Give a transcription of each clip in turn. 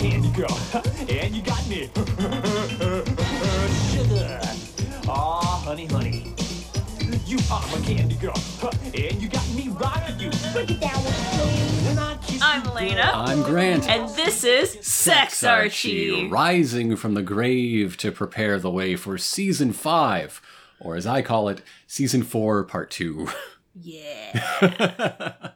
candy girl, and you got me. Sugar. Aw, honey, honey. You are my candy girl, and you got me rocking you. Break it down with me. I kiss I'm you, Elena. I'm Grant. And this is Sex Archie. rising from the grave to prepare the way for season five, or as I call it, season four, part two. Yeah.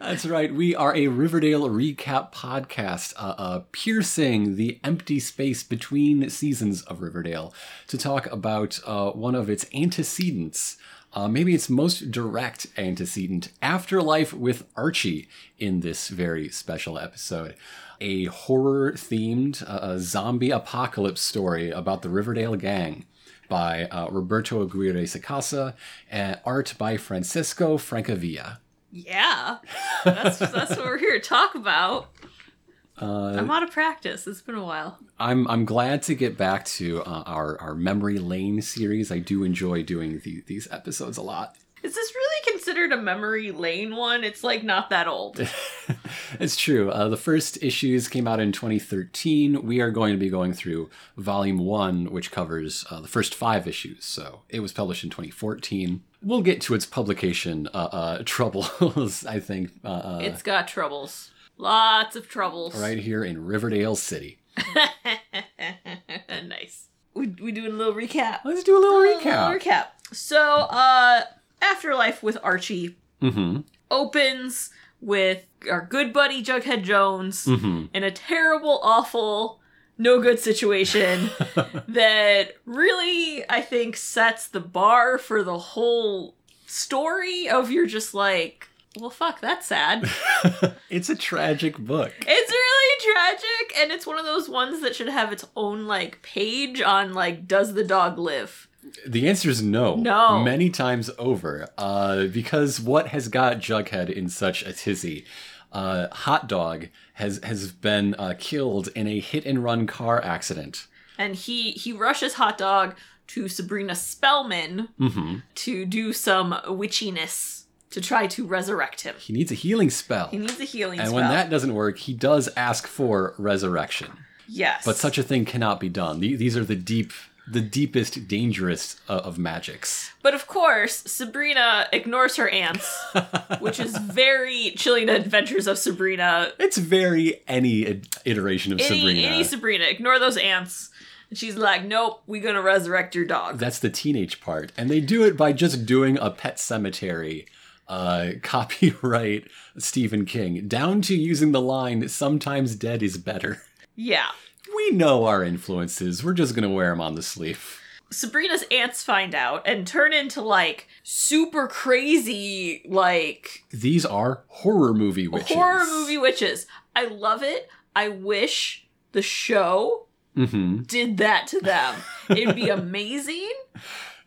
That's right. We are a Riverdale recap podcast, uh, uh, piercing the empty space between seasons of Riverdale to talk about uh, one of its antecedents. Uh, maybe its most direct antecedent, Afterlife with Archie, in this very special episode. A horror themed uh, zombie apocalypse story about the Riverdale gang by uh, Roberto Aguirre Sacasa and art by Francisco Francavilla. Yeah. That's that's what we're here to talk about. Uh, I'm out of practice. It's been a while. I'm I'm glad to get back to uh, our our memory lane series. I do enjoy doing the, these episodes a lot. Is this really considered a memory lane one? It's like not that old. It's true. Uh, the first issues came out in 2013. We are going to be going through volume one, which covers uh, the first five issues. So it was published in 2014. We'll get to its publication uh, uh, troubles. I think uh, uh, it's got troubles. Lots of troubles. right here in Riverdale City. nice. We we doing a little recap. Let's do a little Little recap. recap. So, uh, Afterlife with Archie Mm-hmm. opens with our good buddy Jughead Jones Mm-hmm. in a terrible, awful, no good situation that really, I think, sets the bar for the whole story of you're just like, well, fuck, that's sad. it's a tragic book. It's really tragic, and it's one of those ones that should have its own like page on like does the dog live? The answer is no. No. Many times over. Uh, because what has got Jughead in such a tizzy? Uh, Hot Dog has has been uh, killed in a hit and run car accident. And he he rushes hot dog to Sabrina Spellman hmm to do some witchiness to try to resurrect him. He needs a healing spell. He needs a healing and spell. when that doesn't work, he does ask for resurrection. yes, But such a thing cannot be done. These are the deep, the deepest, dangerous uh, of magics. But of course, Sabrina ignores her aunts, which is very Chilling Adventures of Sabrina. It's very any iteration of Any, Sabrina. any Sabrina, ignore those ants. And she's like, "Nope, we're gonna resurrect your dog." That's the teenage part. And they do it by just doing a Pet Sematary. Uh, copyright Stephen King, down to using the line, sometimes dead is better. yeah. We know our influences. We're just going to wear them on the sleeve. Sabrina's aunts find out and turn into like super crazy, like These are horror movie witches. horror movie witches. I love it. I wish the show hmm did that to them. It'd be amazing.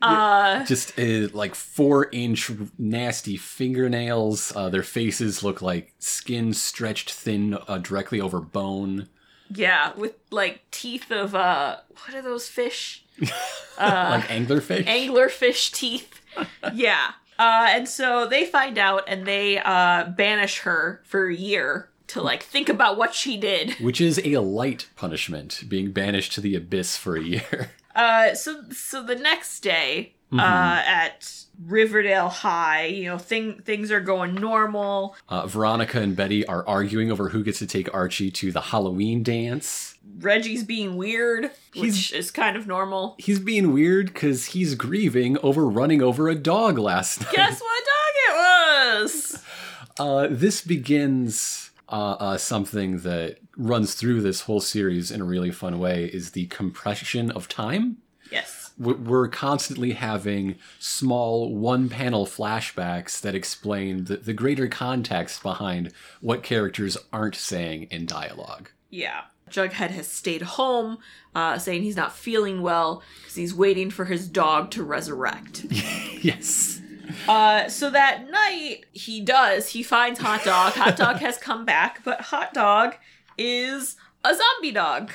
Uh, Just uh, like four inch nasty fingernails. Uh, their faces look like skin stretched thin uh, directly over bone. Yeah, with like teeth of uh, what are those fish? Uh, like anglerfish. anglerfish teeth. yeah. Uh, and so they find out and they uh, banish her for a year to like think about what she did. which is a light punishment, being banished to the abyss for a year. Uh, so so the next day uh, at Riverdale High, you know, thing things are going normal. Uh, Veronica and Betty are arguing over who gets to take Archie to the Halloween dance. Reggie's being weird, which He's- is kind of normal. He's being weird because he's grieving over running over a dog last night. Guess what dog it was? Uh, this begins uh, uh, something that runs through this whole series in a really fun way is the compression of time. Yes. We- We're constantly having small one panel flashbacks that explain the, the greater context behind what characters aren't saying in dialogue. Yeah. Jughead has stayed home, uh, saying he's not feeling well because he's waiting for his dog to resurrect. Yes. Uh, so that night, he does. He finds Hot Dog. Hot Dog has come back, but Hot Dog is a zombie dog.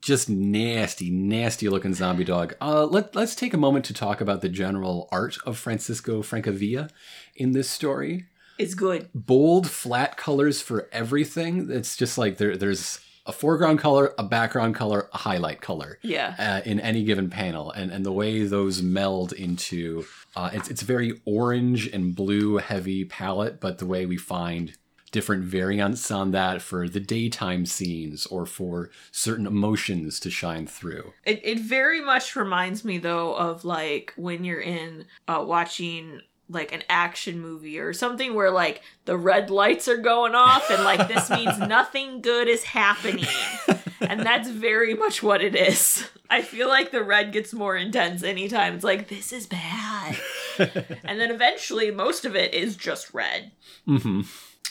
Just nasty, nasty looking zombie dog. Uh, let, let's take a moment to talk about the general art of Francisco Francavilla in this story. It's good. bold, flat colors for everything. It's just like there, there's a foreground color, a background color, a highlight color Yeah. uh, in any given panel, and and the way those meld into uh, it's it's very orange and blue heavy palette, but the way we find different variants on that for the daytime scenes or for certain emotions to shine through. It, it very much reminds me though of like when you're in uh, watching like an action movie or something where like the red lights are going off and like this means nothing good is happening. And that's very much what it is. I feel like the red gets more intense anytime it's like this is bad. and then eventually most of it is just red. hmm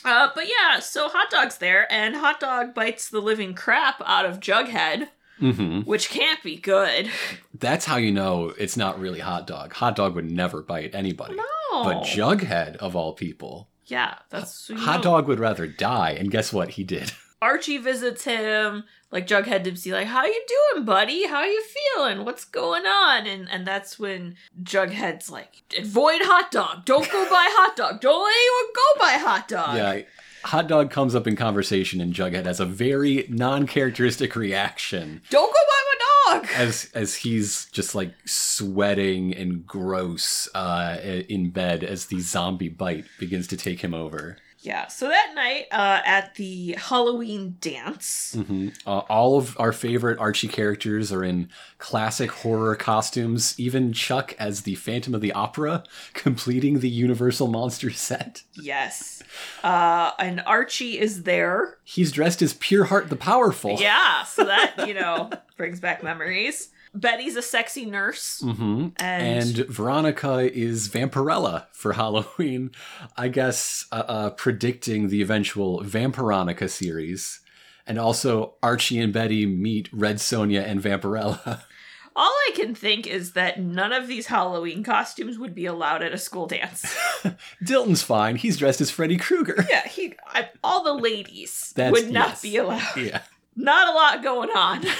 Uh, but yeah, so Hot Dog's there, and Hot Dog bites the living crap out of Jughead, hmm which can't be good. That's how you know it's not really hot dog. Hot dog would never bite anybody. No. But Jughead, of all people, Yeah, that's Hot know, Dog would rather die, and guess what? He did. Archie visits him, like Jughead to see like, "How you doing, buddy? How you feeling? What's going on?" And and that's when Jughead's like, "Avoid hot dog. Don't go buy hot dog. Don't let anyone go buy hot dog." Yeah, Hot Dog comes up in conversation, and Jughead has a very non-characteristic reaction Don't go buy my dog. as as he's just like sweating and gross uh, in bed as the zombie bite begins to take him over. Yeah. So that night, uh, at the Halloween dance, hmm Uh, all of our favorite Archie characters are in classic horror costumes. Even Chuck as the Phantom of the Opera, completing the Universal Monster set. yes, uh, and Archie is there. He's dressed as Pureheart the Powerful. Yeah. So that you know brings back memories. Betty's a sexy nurse. hmm And- And, Veronica is Vampirella for Halloween. I guess uh, uh, predicting the eventual Vampironica series. And also, Archie and Betty meet Red Sonja and Vampirella. All I can think is that none of these Halloween costumes would be allowed at a school dance. Dilton's fine. He's dressed as Freddy Krueger. yeah, he, I, all the ladies That's- would not yes. be allowed. yeah. Not a lot going on.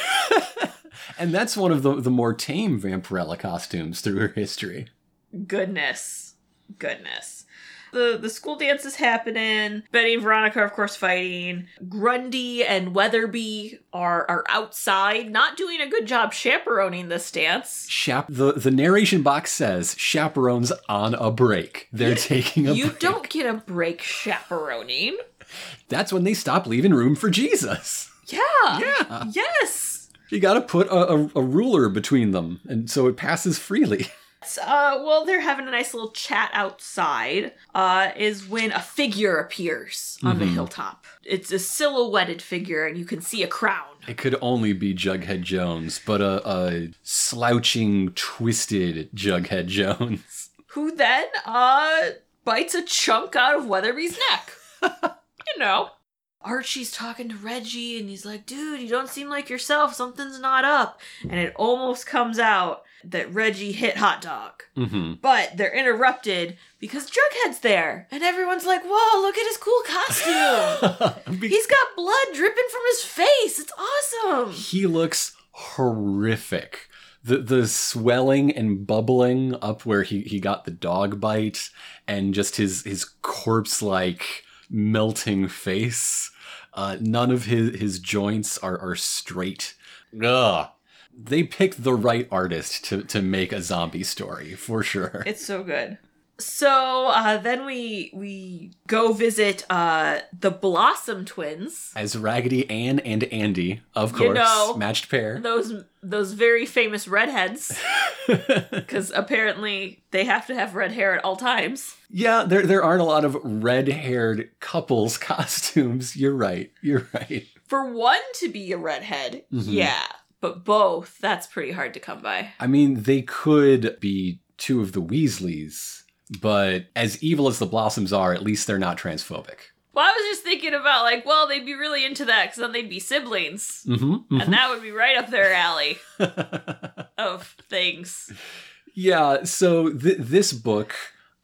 And that's one of the, the more tame Vampirella costumes through her history. Goodness, goodness. The the school dance is happening. Betty and Veronica, are, of course, fighting. Grundy and Weatherby are are outside, not doing a good job chaperoning this dance. Chap- the, the narration box says chaperones on a break. They're taking a You break. don't get a break chaperoning. That's when they stop leaving room for Jesus. Yeah. Yeah. Yes. You gotta put a, a, a ruler between them, and so it passes freely. Uh, well, they're having a nice little chat outside. Uh, is when a figure appears on the hilltop. It's a silhouetted figure, and you can see a crown. It could only be Jughead Jones, but a, a slouching, twisted Jughead Jones. who then uh bites a chunk out of Weatherby's neck. you know. Archie's talking to Reggie and he's like, dude, you don't seem like yourself. Something's not up. And it almost comes out that Reggie hit Hot Dog. hmm But they're interrupted because Jughead's there. And everyone's like, whoa, look at his cool costume. He's got blood dripping from his face. It's awesome. he looks horrific. The the swelling and bubbling up where he, he got the dog bite and just his his corpse like melting face. Uh, none of his, his joints are, are straight. Ugh. They picked the right artist to, to make a zombie story, for sure. It's so good. So uh, then we we go visit uh, the Blossom twins, As Raggedy Ann and Andy, of course, You know- matched pair. those those very famous redheads, because apparently they have to have red hair at all times. Yeah, there there aren't a lot of red-haired couples costumes. You're right. You're right. For one to be a redhead, Mhm. yeah, but both that's pretty hard to come by. I mean, they could be two of the Weasleys, but as evil as the Blossoms are, at least they're not transphobic. Well, I was just thinking about like, well, they'd be really into that because then they'd be siblings, Mm-hmm. and that would be right up their alley of things. yeah. So th- this book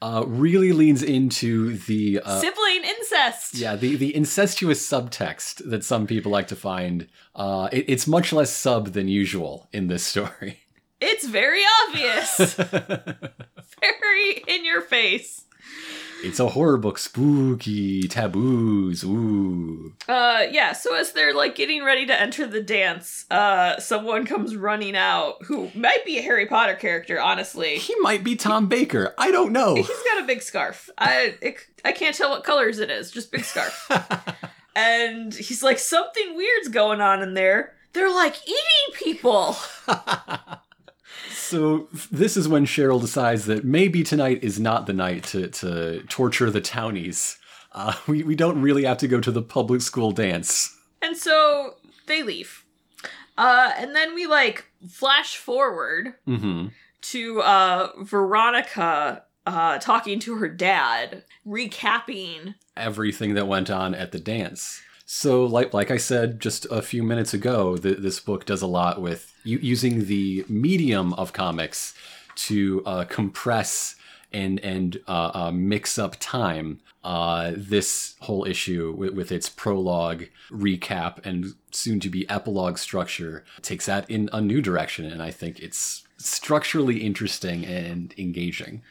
uh, really leans into the uh, Sibling incest. yeah the the incestuous subtext that some people like to find. Uh, it- it's much less sub than usual in this story. It's very obvious. very in your face. It's a horror book. Spooky taboos. Ooh. Uh, yeah. So as they're like getting ready to enter the dance, uh, someone comes running out who might be a Harry Potter character. Honestly, He might be Tom Baker. I don't know. he's got a big scarf. I it, I can't tell what colors it is. Just big scarf. and he's like, something weird's going on in there. They're like eating people. So this is when Cheryl decides that maybe tonight is not the night to, to torture the townies. Uh, we, we don't really have to go to the public school dance. And so they leave. Uh, and then we like flash forward hmm to uh Veronica uh talking to her dad, recapping Everything that went on at the dance. So, like like I said just a few minutes ago, th- this book does a lot with u- using the medium of comics to uh, compress and and uh, uh, mix up time. Uh, this whole issue with, with its prologue, recap, and soon to be epilogue structure takes that in a new direction, and I think it's structurally interesting and engaging.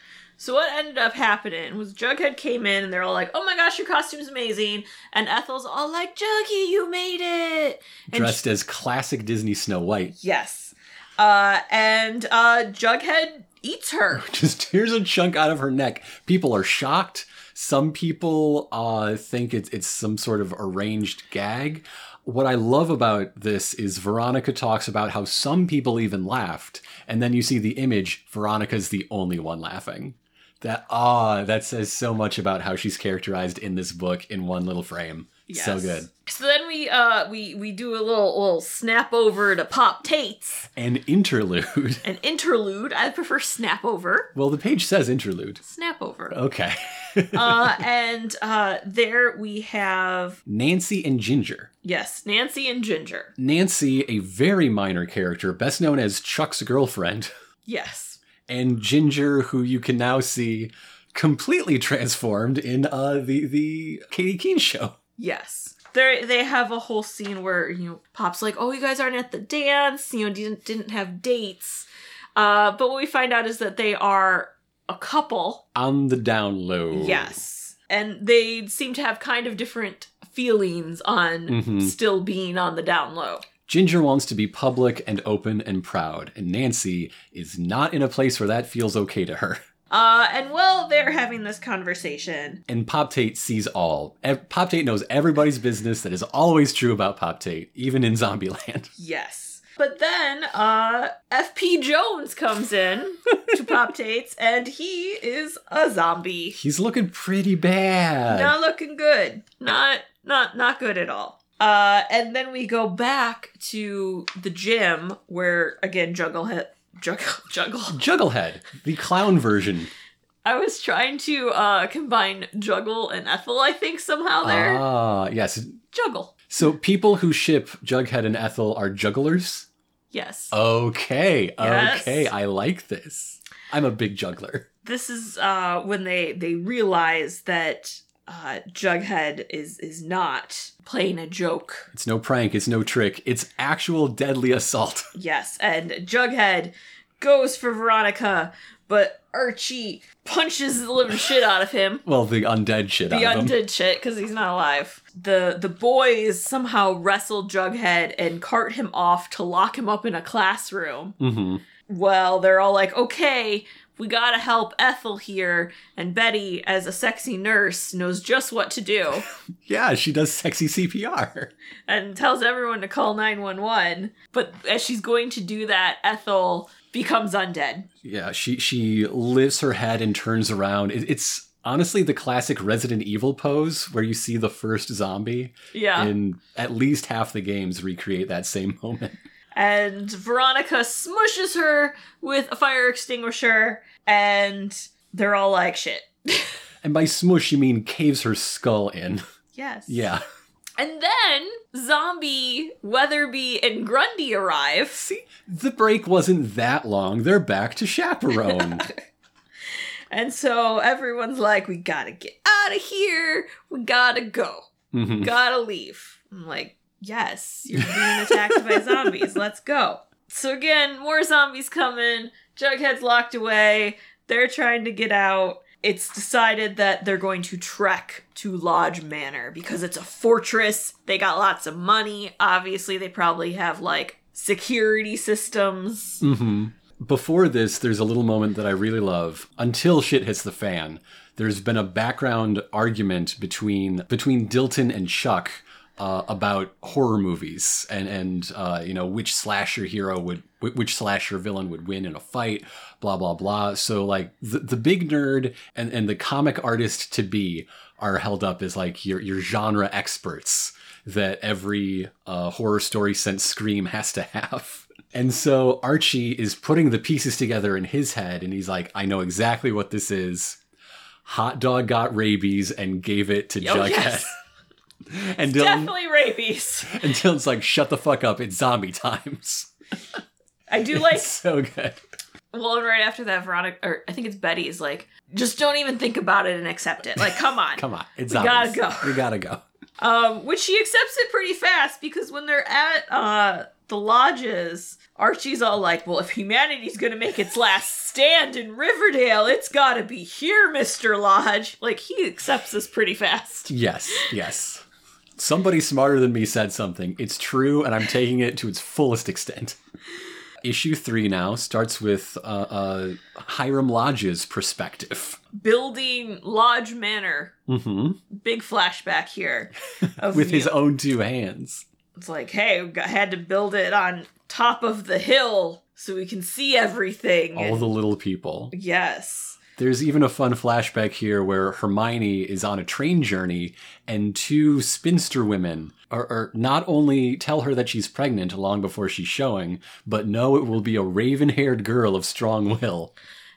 So what ended up happening was Jughead came in and they're all like, "Oh my gosh, your costume's amazing!" And Ethel's all like, "Juggy, you made it!" And Dressed as classic Disney Snow White, yes, uh, and uh, Jughead eats her. just tears a chunk out of her neck. People are shocked. Some people uh, think it's it's some sort of arranged gag. What I love about this is Veronica talks about how some people even laughed, and then you see the image. Veronica's the only one laughing. That ah, that says so much about how she's characterized in this book in one little frame. So good. So then we uh we we do a little little snap over to Pop Tate's An interlude. an interlude. I prefer snap over. Well, the page says interlude. Snap over. Okay. uh and uh there we have Nancy and Ginger. yes, Nancy and Ginger. Nancy, a very minor character, best known as Chuck's girlfriend, Yes. And Ginger, who you can now see completely transformed in uh, the the Katy Keene show. Yes. They they have a whole scene where, you know, Pop's like, "Oh, you guys aren't at the dance, you know, didn't didn't have dates." Uh but what we find out is that they are a couple. On the down low. Yes. And they seem to have kind of different feelings on Mhm. still being on the down low. Ginger wants to be public and open and proud, and Nancy is not in a place where that feels okay to her. Uh, and while they're having this conversation, And Pop Tate sees all. Pop Tate knows everybody's business. That is always true about Pop Tate, even in Zombieland. yes. But then, uh, FP Jones comes in to Pop Tate's, and he is a zombie. He's looking pretty bad. Not looking good. Not, not, not good at all. Uh, and then we go back to the gym where, again, Jugglehead, Juggle, Juggle. Jugglehead, the clown version. I was trying to, uh, combine Juggle and Ethel, I think, somehow there. Ah, yes. Juggle. So people who ship Jughead and Ethel are jugglers? Yes. Okay, Yes. okay, I like this. I'm a big juggler. this is uh when they they realize that uh Jughead is is not playing a joke. It's no prank, it's no trick, it's actual deadly assault. Yes, and Jughead goes for Veronica, but Archie punches the living shit out of him. Well, the undead shit The out of him. undead shit because he's not alive. The the boys somehow wrestle Jughead and cart him off to lock him up in a classroom. hmm Well, they're all like, okay, we gotta help Ethel here. And Betty, as a sexy nurse, knows just what to do Yeah, she does sexy CPR. and tells everyone to call 911. But as she's going to do that, Ethel becomes undead. Yeah, she she lifts her head and turns around. It, it's honestly the classic Resident Evil pose where you see the first zombie Yeah. in at least half the games recreate that same moment. And Veronica smushes her with a fire extinguisher, and they're all like, shit. And by smush, you mean caves her skull in. Yes. Yeah. And then Zombie, Weatherby, and Grundy arrive. See, the break wasn't that long. They're back to chaperone. And so everyone's like, we gotta get out of here. We gotta go. Mhm. Gotta leave. I'm like, yes, you're being attacked by zombies. Let's go. So again, more zombies coming. Jughead's locked away. They're trying to get out. it's decided that they're going to trek to Lodge Manor because it's a fortress. They got lots of money. Obviously, they probably have like security systems. hmm Before this, there's a little moment that I really love. Until shit hits the fan, there's been a background argument between between Dilton and Chuck uh, about horror movies and and uh, you know which slasher hero would wh- which slasher villain would win in a fight. Blah blah blah. So like the the big nerd and and the comic artist to be are held up as like your your genre experts that every uh, horror story since Scream has to have. And so Archie is putting the pieces together in his head, and he's like, I know exactly what this is. Hot dog got rabies and gave it to Oh, Jughead. yes. And Dilton, Definitely rabies. and Dilton's like, shut the fuck up, it's zombie times. I do like It's so good. Well, and right after that, Veronica, or I think it's Betty, is like, just don't even think about it and accept it. Like, come on. Come on, it's We gotta go. We gotta go. Um, which she accepts it pretty fast because when they're at uh the lodges, Archie's all like, "Well, if humanity's gonna make its last stand in Riverdale, it's gotta be here, Mister Lodge." Like he accepts this pretty fast. Yes, yes. Somebody smarter than me said something. It's true, and I'm taking it to its fullest extent. Issue three now starts with uh, uh, Hiram Lodge's perspective. Building Lodge Manor. hmm Big flashback here. Of, With his know, own two hands. it's like, hey, got, had to build it on top of the hill so we can see everything. All and- the little people. yes. There's even a fun flashback here where Hermione is on a train journey and two spinster women are, are not only tell her that she's pregnant long before she's showing, but know it will be a raven haired girl of strong will.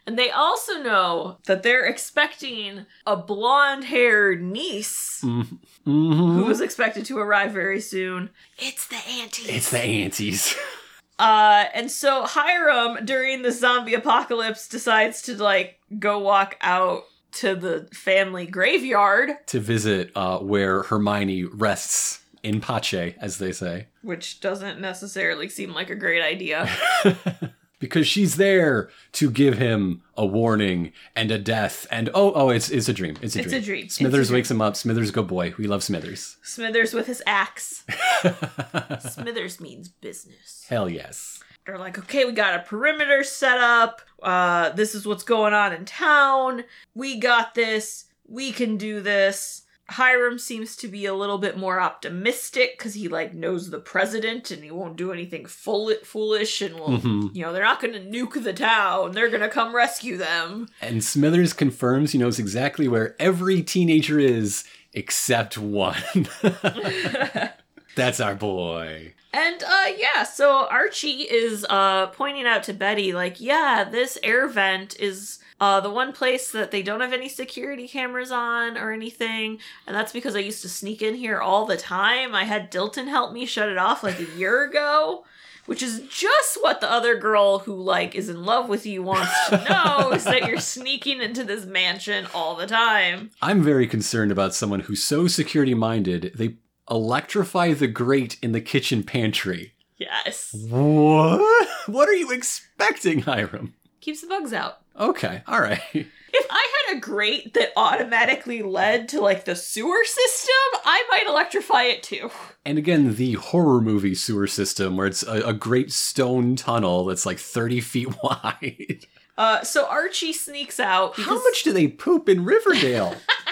And they also know that they're expecting a blonde haired niece hmm who is expected to arrive very soon. It's the auntie. It's the aunties. uh, and so Hiram, during the zombie apocalypse, decides to like go walk out to the family graveyard, to visit uh, where Hermione rests in pace, as they say. which doesn't necessarily seem like a great idea. because she's there to give him a warning and a death and oh oh it's it's a dream it's a It's dream a dream. It's smithers a dream. wakes him up smithers good boy we love smithers Smithers with his axe. Smithers means business. hell yes they're like, okay, we got a perimeter set up. Uh, this is what's going on in town. We got this. We can do this. Hiram seems to be a little bit more optimistic because he like knows the president and he won't do anything full foolish and will, Mhm. you know, they're not going to nuke the town. They're going to come rescue them. and smithers confirms he knows exactly where every teenager is except one that's our boy And uh yeah, so Archie is uh pointing out to Betty like, yeah, this air vent is uh the one place that they don't have any security cameras on or anything, and that's because I used to sneak in here all the time. I had Dilton help me shut it off like a year ago. Which is just what the other girl who like is in love with you wants to know is that you're sneaking into this mansion all the time. i'm very concerned about someone who's so security minded they electrify the grate in the kitchen pantry Yes. what what are you expecting hiram Keeps the bugs out. okay all right If I had a grate that automatically led to like the sewer system, I might electrify it too. And again, the horror movie sewer system where it's a, a great stone tunnel that's like 30 feet wide. Uh, so Archie sneaks out. How much do they poop in Riverdale?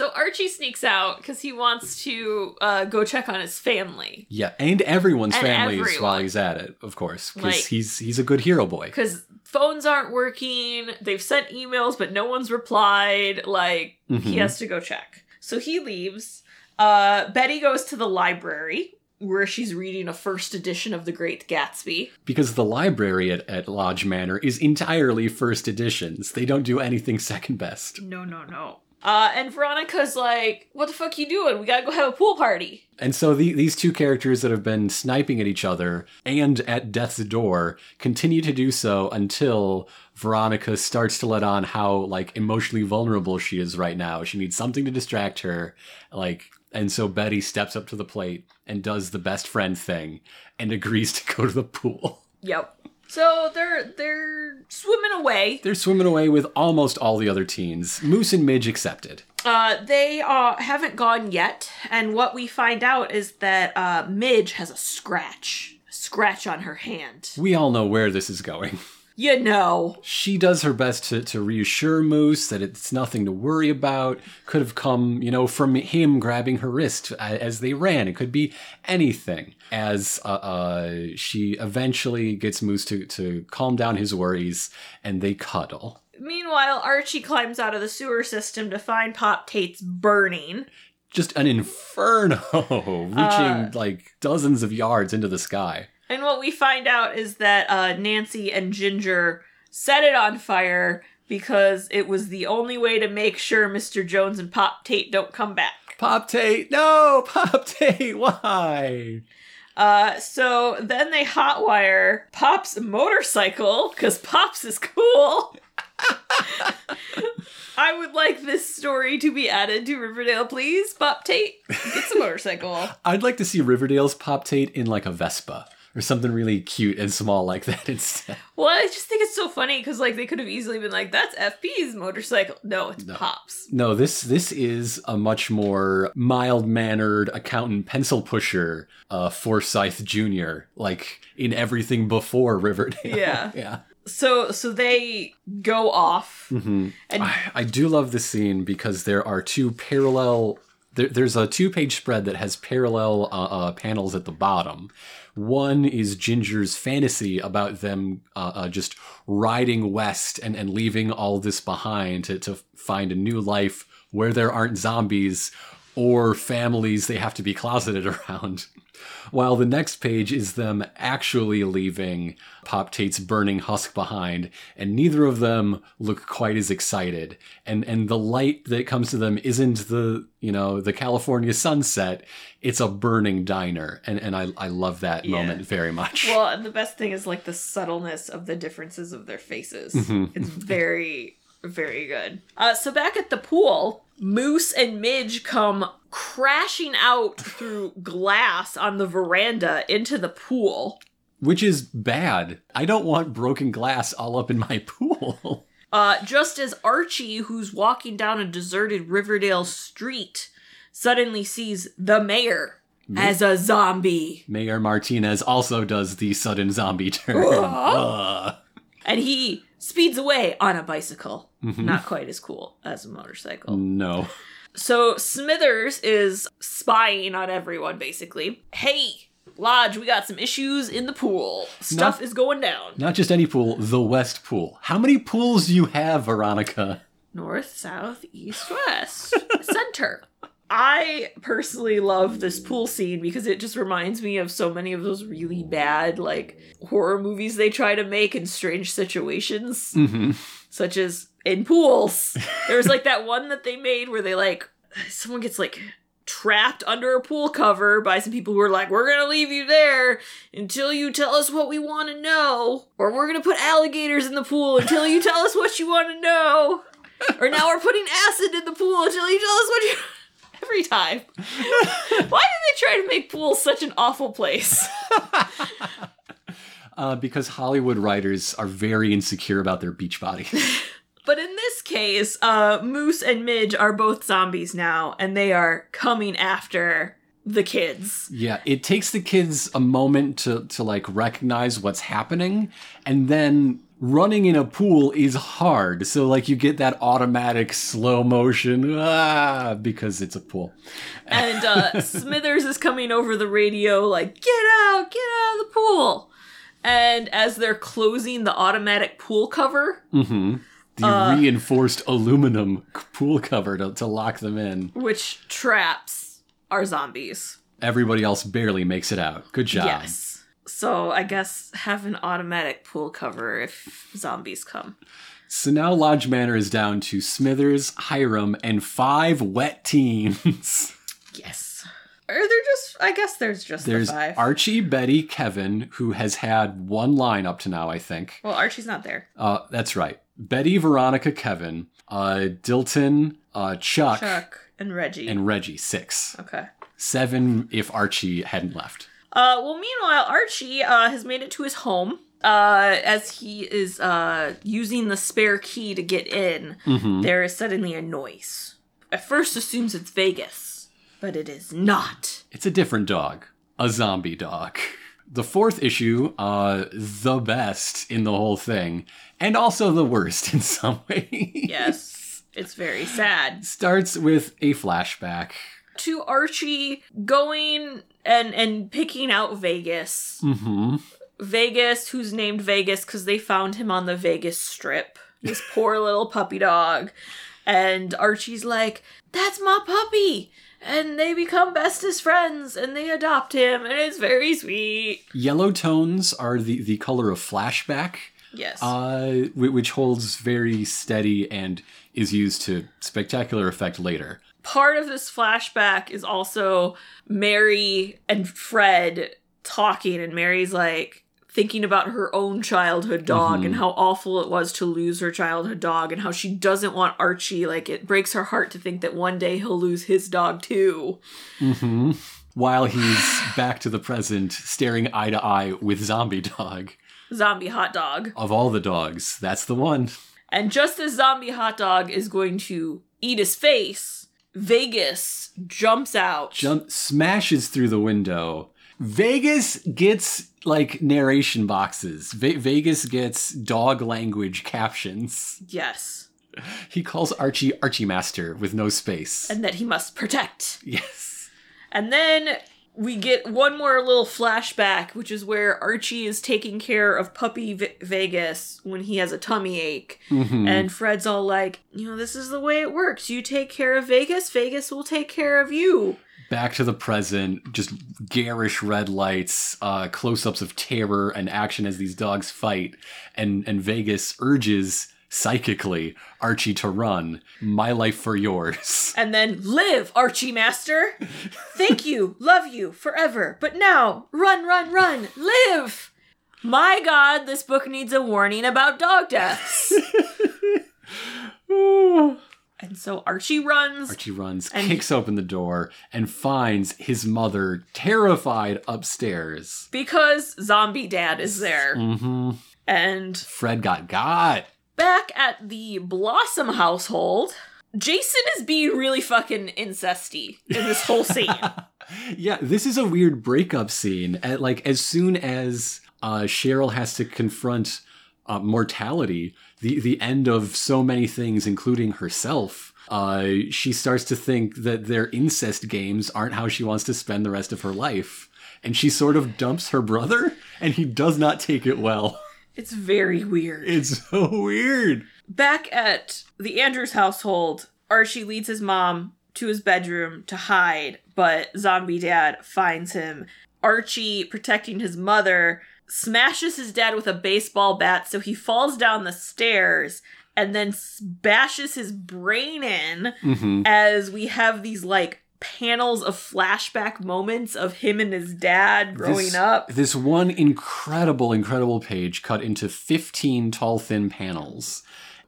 So Archie sneaks out because he wants to uh, go check on his family. yeah, and everyone's And families everyone. while he's at it, of course, because Like- he's he's a good hero boy. Because phones aren't working. They've sent emails, but no one's replied. Like, he Mhm. has to go check. So he leaves. Uh, Betty goes to the library where she's reading a first edition of The Great Gatsby. Because the library at, at Lodge Manor is entirely first editions. They don't do anything second best. No, no, no. Uh, and Veronica's like, "What the fuck you doing? We gotta go have a pool party." And so the, these two characters that have been sniping at each other and at death's door continue to do so until Veronica starts to let on how like emotionally vulnerable she is right now. She needs something to distract her. Like and so Betty steps up to the plate and does the best friend thing and agrees to go to the pool. Yep. So they're they're swimming away. They're swimming away with almost all the other teens, Moose and Midge accepted. Uh, they uh, haven't gone yet, and what we find out is that uh, Midge has a scratch, a scratch on her hand. We all know where this is going. You know, She does her best to, to reassure Moose that it's nothing to worry about. Could have come, you know, from him grabbing her wrist as they ran. It could be anything. As uh, uh, she eventually gets Moose to, to calm down his worries and they cuddle. Meanwhile, Archie climbs out of the sewer system to find Pop Tate's burning. Just an inferno reaching like dozens of yards into the sky. And what we find out is that uh, Nancy and Ginger set it on fire because it was the only way to make sure Mr. Jones and Pop Tate don't come back. Pop Tate, no, Pop Tate, why? Uh, so then they hotwire Pop's motorcycle because Pop's is cool. I would like this story to be added to Riverdale, please. Pop Tate gets a motorcycle. I'd like to see Riverdale's Pop Tate in like a Vespa or something really cute and small like that instead. Well, I just think it's so funny because like they could have easily been like, "That's FP's motorcycle." No, it's Pop's. No, this this is a much more mild mannered accountant pencil pusher, uh, Forsythe Jr. Like in everything before Riverdale. Yeah. yeah. So so they go off, Mhm. and I, I do love this scene because there are two parallel. There, there's a two page spread that has parallel uh, uh, panels at the bottom. One is Ginger's fantasy about them uh, uh, just riding west and, and leaving all this behind to, to find a new life where there aren't zombies or families they have to be closeted around. While the next page is them actually leaving Pop Tate's burning husk behind, and neither of them look quite as excited. And and the light that comes to them isn't the you know the California sunset; it's a burning diner, and and I I love that Yeah. moment very much. well, and the best thing is like the subtleness of the differences of their faces. Mm-hmm. It's very very good. Uh, so back at the pool, Moose and Midge come crashing out through glass on the veranda into the pool. Which is bad. I don't want broken glass all up in my pool. Uh, just as Archie, who's walking down a deserted Riverdale street, suddenly sees the mayor as a zombie. Mayor Martinez also does the sudden zombie turn. Ugh. And he speeds away on a bicycle. Mm-hmm. Not quite as cool as a motorcycle. No. So Smithers is spying on everyone, basically. Hey, Lodge, we got some issues in the pool. Stuff Not- is going down. Not just any pool, the West Pool. How many pools do you have, Veronica? North, south, east, west, center. I personally love this pool scene because it just reminds me of so many of those really bad, like, horror movies they try to make in strange situations, Mm-hmm. such as in pools. There was like that one that they made where they, like, someone gets, like, trapped under a pool cover by some people who are like, we're gonna leave you there until you tell us what we want to know, or we're gonna put alligators in the pool until you tell us what you want to know. Or now we're putting acid in the pool until you tell us what you. Every time. Why did they try to make pools such an awful place? Uh, because Hollywood writers are very insecure about their beach body. But in this case, uh, Moose and Midge are both zombies now, and they are coming after the kids. yeah, it takes the kids a moment to, to like recognize what's happening, and then running in a pool is hard. So like you get that automatic slow motion ah, because it's a pool. And uh, Smithers is coming over the radio, like, get out, get out of the pool. And as they're closing the automatic pool cover, Mm-hmm. The reinforced aluminum pool cover to, to lock them in. which traps our zombies. Everybody else barely makes it out. Good job. Yes. So I guess have an automatic pool cover if zombies come. So now Lodge Manor is down to Smithers, Hiram, and five wet teens. Yes. Or they're just I guess there's just There's the five. Archie, Betty, Kevin, who has had one line up to now, I think. well, Archie's not there. Uh, that's right. Betty, Veronica, Kevin, uh, Dilton, uh, Chuck, Chuck and Reggie. and Reggie, six. okay. Seven if Archie hadn't left. Uh, well, meanwhile, Archie uh, has made it to his home. Uh, as he is uh using the spare key to get in, Mhm. there is suddenly a noise. At first assumes it's Vegas, but it is not. It's a different dog, a zombie dog. The fourth issue, uh, the best in the whole thing, and also the worst in some way. Yes. it's very sad. Starts with a flashback. To Archie going and and picking out Vegas. hmm Vegas, who's named Vegas because they found him on the Vegas Strip. This poor little puppy dog. And Archie's like, That's my puppy! And they become bestest friends and they adopt him, and it's very sweet. Yellow tones are the, the color of flashback, Yes. uh, which holds very steady and is used to spectacular effect later. Part of this flashback is also Mary and Fred talking, and Mary's like, thinking about her own childhood dog Mhm. and how awful it was to lose her childhood dog and how she doesn't want Archie like it breaks her heart to think that one day he'll lose his dog too. hmm While he's back to the present, staring eye to eye with Zombie Dog. Zombie hot dog. Of all the dogs, that's the one. And just as zombie hot dog is going to eat his face, Vegas jumps out. Jump smashes through the window. Vegas gets like narration boxes. Ve- Vegas gets dog language captions. yes. He calls Archie Archie Master with no space. And that he must protect. yes. And then we get one more little flashback, which is where Archie is taking care of puppy v- Vegas when he has a tummy ache. Mhm. And Fred's all like, you know, this is the way it works. You take care of Vegas, Vegas will take care of you. Back to the present, just garish red lights, uh, close-ups of terror and action as these dogs fight, and and Vegas urges psychically Archie to run. My life for yours. And then live, Archie Master. Thank you, love you forever. But now, run, run, run, live. My god, this book needs a warning about dog deaths. and so Archie runs. Archie runs, kicks open the door, and finds his mother terrified upstairs. because zombie dad is there. hmm And Fred got got. Back at the Blossom household, Jason is being really fucking incesty in this whole scene. Yeah, this is a weird breakup scene. At, like as soon as uh, Cheryl has to confront uh, mortality, the the end of so many things, including herself. Uh, she starts to think that their incest games aren't how she wants to spend the rest of her life, and she sort of dumps her brother, and he does not take it well. it's very weird. It's so weird. Back at the Andrews household, Archie leads his mom to his bedroom to hide, but zombie dad finds him. Archie, protecting his mother, smashes his dad with a baseball bat so he falls down the stairs and then bashes his brain in hmm as we have these like panels of flashback moments of him and his dad growing this, up. This one incredible, incredible page cut into 15 tall, thin panels.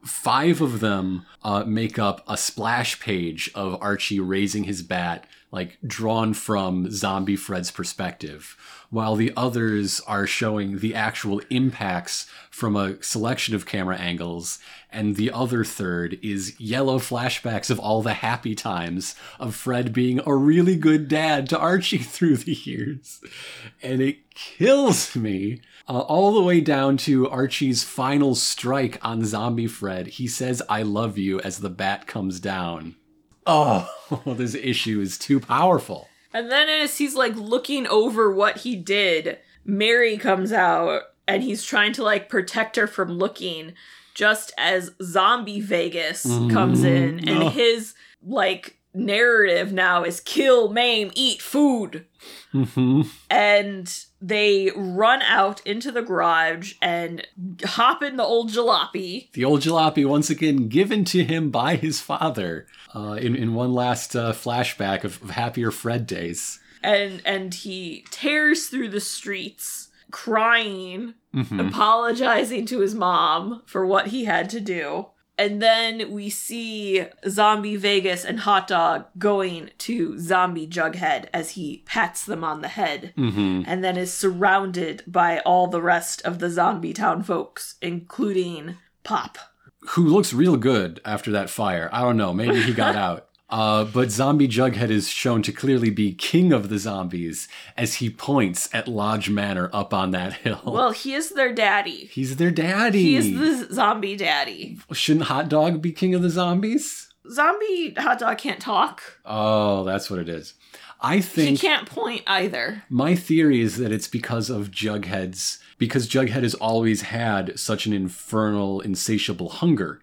Five of them uh, make up a splash page of Archie raising his bat, like drawn from Zombie Fred's perspective, while the others are showing the actual impacts from a selection of camera angles, and the other third is yellow flashbacks of all the happy times of Fred being a really good dad to Archie through the years. And it kills me. Uh, all the way down to Archie's final strike on Zombie Fred. He says, I love you as the bat comes down. Oh, this issue is too powerful. And then as he's like looking over what he did, Mary comes out and he's trying to like protect her from looking just as zombie Vegas comes in and Oh. his like narrative now is kill, maim, eat food. hmm And they run out into the garage and hop in the old jalopy. The old jalopy, once again, given to him by his father uh, in, in one last uh, flashback of, of happier Fred days. and and he tears through the streets crying Mhm. apologizing to his mom for what he had to do And then we see Zombie Vegas and Hot Dog going to Zombie Jughead as he pats them on the head hmm and then is surrounded by all the rest of the Zombie Town folks, including Pop. Who looks real good after that fire. I don't know. Maybe he got out. Uh, but Zombie Jughead is shown to clearly be king of the zombies as he points at Lodge Manor up on that hill. Well, he is their daddy. He's their daddy. He is the zombie daddy. Shouldn't Hot Dog be king of the zombies? Zombie Hot Dog can't talk. Oh, that's what it is. I think He can't point either. my theory is that it's because of Jughead's because Jughead has always had such an infernal, insatiable hunger.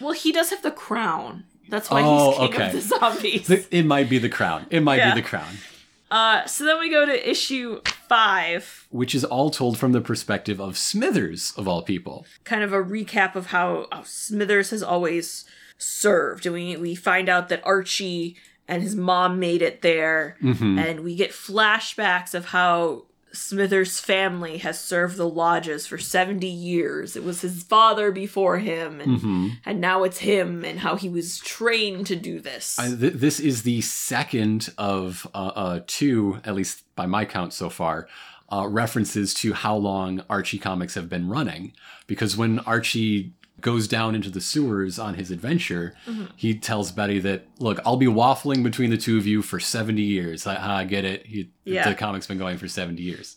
Well, he does have the crown. That's why Oh, he's king okay. of the zombies. It might be the crown. It might Yeah. be the crown. Uh, so then we go to issue five, Which is all told from the perspective of Smithers, of all people. kind of a recap of how, how Smithers has always served. And we, we find out that Archie and his mom made it there. Mm-hmm. And we get flashbacks of how Smithers' family has served the lodges for 70 years. It was his father before him, and, Mm-hmm. and now it's him, and how he was trained to do this. I, th- this is the second of uh, uh, two, at least by my count so far, uh, references to how long Archie comics have been running. Because when Archie goes down into the sewers on his adventure, he tells Betty that, look, I'll be waffling between the two of you for 70 years. I, I get it. He, Yeah. The comic's been going for 70 years.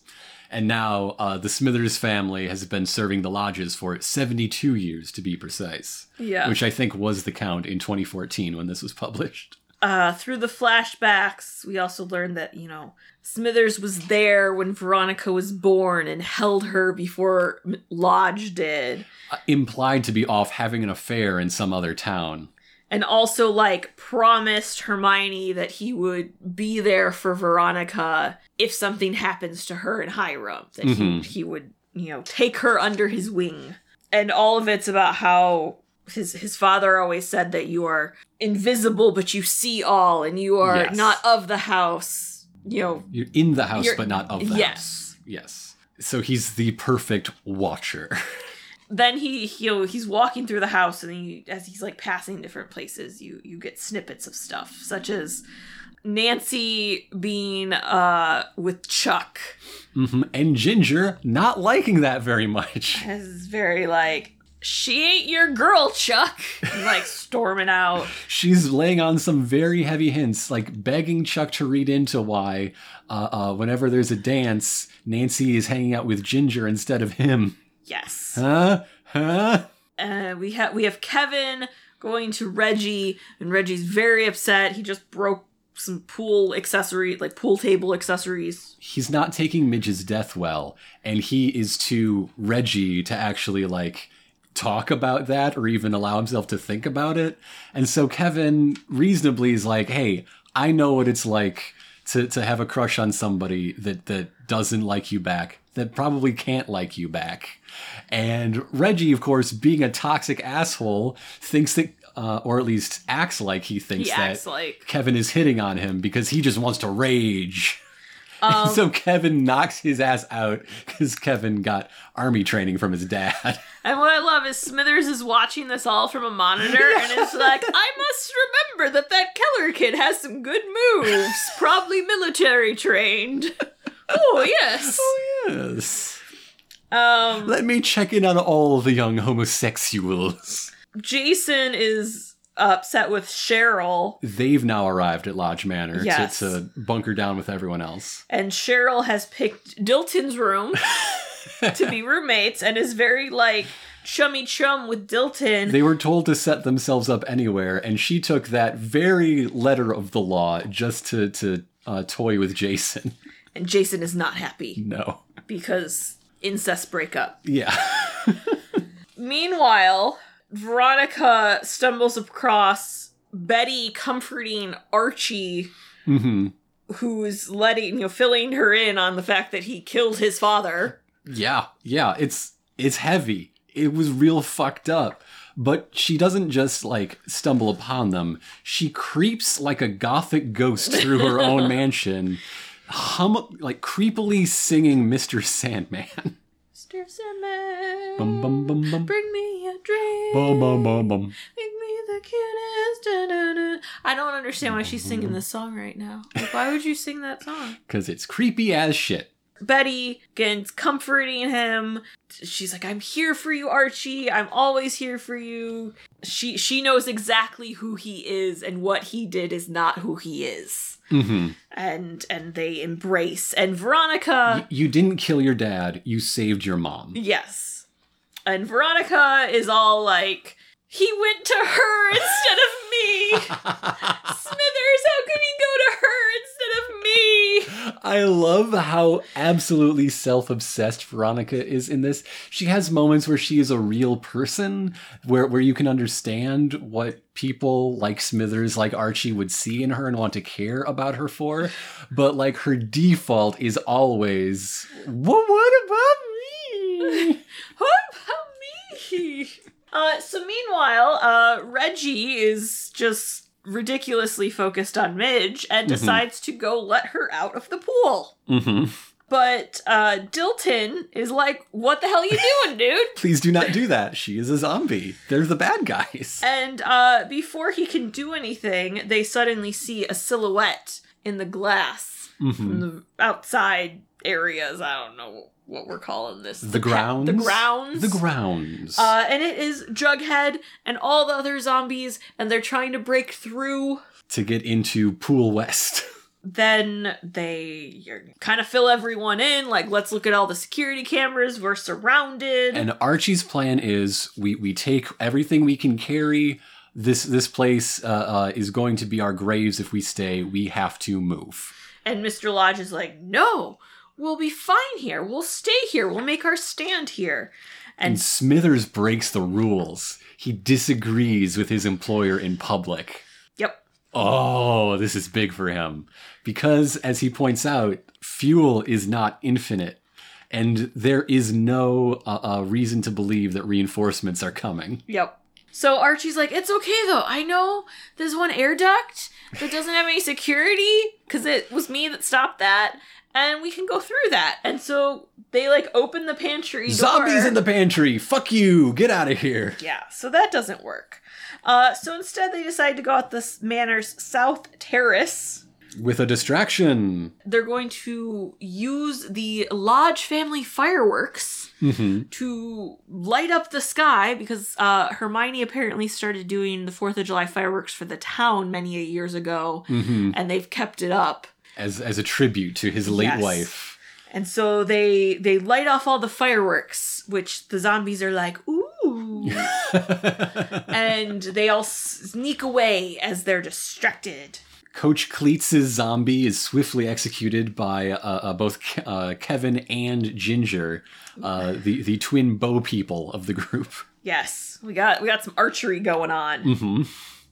And now uh, the Smithers family has been serving the lodges for 72 years, to be precise. Yeah. Which I think was the count in 2014 when this was published. Uh, through the flashbacks, we also learned that, you know, Smithers was there when Veronica was born and held her before Lodge did. Uh, implied to be off having an affair in some other town. And also, like, promised Hermione that he would be there for Veronica if something happens to her in Hiram. That Mhm. he, he would, you know, take her under his wing. And all of it's about how his his father always said that you are invisible, but you see all, and you are Yes. not of the house. You know, You're in the house, but not of the yes. house. Yes. So he's the perfect watcher. then he he he's walking through the house and he, as he's like passing different places you you get snippets of stuff such as nancy being uh with chuck Mhm. And Ginger not liking that very much. is very like she ain't your girl chuck and, like storming out She's laying on some very heavy hints, like begging Chuck to read into why, uh, uh, whenever there's a dance, Nancy is hanging out with Ginger instead of him. yes Huh? Huh? uh, we have we have kevin going to reggie and reggie's very upset he just broke some pool accessory like pool table accessories he's not taking Midge's death well, and he is to Reggie to actually like talk about that or even allow himself to think about it. And so Kevin reasonably is like, "Hey, I know what it's like to to have a crush on somebody that that doesn't like you back, that probably can't like you back." And Reggie, of course, being a toxic asshole, thinks that uh, or at least acts like he thinks he that like Kevin is hitting on him because he just wants to rage. Um, so Kevin knocks his ass out because Kevin got army training from his dad. And what I love is Smithers is watching this all from a monitor and is like, I must remember that that Keller kid has some good moves, probably military trained. oh, yes. Oh, yes. Um, Let me check in on all the young homosexuals. Jason is upset with Cheryl, They've now arrived at Lodge Manor Yes. to, to bunker down with everyone else. and Cheryl has picked Dilton's room to be roommates and is very like chummy chum with Dilton. They were told to set themselves up anywhere, and she took that very letter of the law just to, to uh, toy with Jason. and Jason is not happy No. because incest breakup. Yeah. Meanwhile, Veronica stumbles across Betty comforting Archie, hmm who's letting you know filling her in on the fact that he killed his father. Yeah, yeah, it's it's heavy. It was real fucked up. But she doesn't just like stumble upon them. She creeps like a gothic ghost through her own mansion, hum like creepily singing Mr. Sandman. Mr. Sandman, Bum bum bum bum. bring me a dream. Boom, boom, boom, boom. Make me the cutest. da-da-da. I don't understand why she's singing this song right now. Like, why would you sing that song? Because it's creepy as shit. Betty again's comforting him. She's like, "I'm here for you, Archie. I'm always here for you." She she knows exactly who he is, and what he did is not who he is. Mm-hmm. And and they embrace. And Veronica, you didn't kill your dad. You saved your mom. yes, and Veronica is all like, "He went to her instead of me." Smithers, how can he go to her me? I love how absolutely self-obsessed Veronica is in this. She has moments where she is a real person, where where you can understand what people like Smithers, like Archie, would see in her and want to care about her for. But like her default is always, "Well, what about me?" What about me? Uh, so meanwhile, uh, Reggie is just ridiculously focused on Midge and decides to go let her out of the pool. mm-hmm. But uh, Dilton is like, "What the hell are you doing, dude?" Please do not do that. She is a zombie. They're the bad guys. And uh, before he can do anything, they suddenly see a silhouette in the glass Mm-hmm. from the outside areas. I don't know what we're calling this. The pa- grounds. The grounds. The grounds. Uh, and it is Jughead and all the other zombies, and they're trying to break through. to get into Pool West. Then they kind of fill everyone in, like, let's look at all the security cameras. We're surrounded. And Archie's plan is we we take everything we can carry. This this place uh, uh, is going to be our graves if we stay. We have to move. And Mr. Lodge is like, no, we'll be fine here. We'll stay here. We'll make our stand here. And And Smithers breaks the rules. He disagrees with his employer in public. yep, Oh, this is big for him. Because, as he points out, fuel is not infinite. And there is no uh, uh, reason to believe that reinforcements are coming. yep. So Archie's like, it's okay though. I know there's one air duct that doesn't have any security because it was me that stopped that. And we can go through that. And so they like open the pantry door. Zombies in the pantry! Fuck you! Get out of here! Yeah, so that doesn't work. Uh, so instead, they decide to go out this manor's south terrace. With a distraction. They're going to use the Lodge family fireworks Mm-hmm. to light up the sky because uh, Hermione apparently started doing the Fourth of July fireworks for the town many years ago, Mm-hmm. and they've kept it up. As as a tribute to his late Yes. wife. And so they they light off all the fireworks, which the zombies are like, ooh. and they all sneak away as they're distracted. Coach Kleats' zombie is swiftly executed by uh, uh, both Ke- uh, Kevin and Ginger, uh, the the twin bow people of the group. Yes, we got we got some archery going on. hmm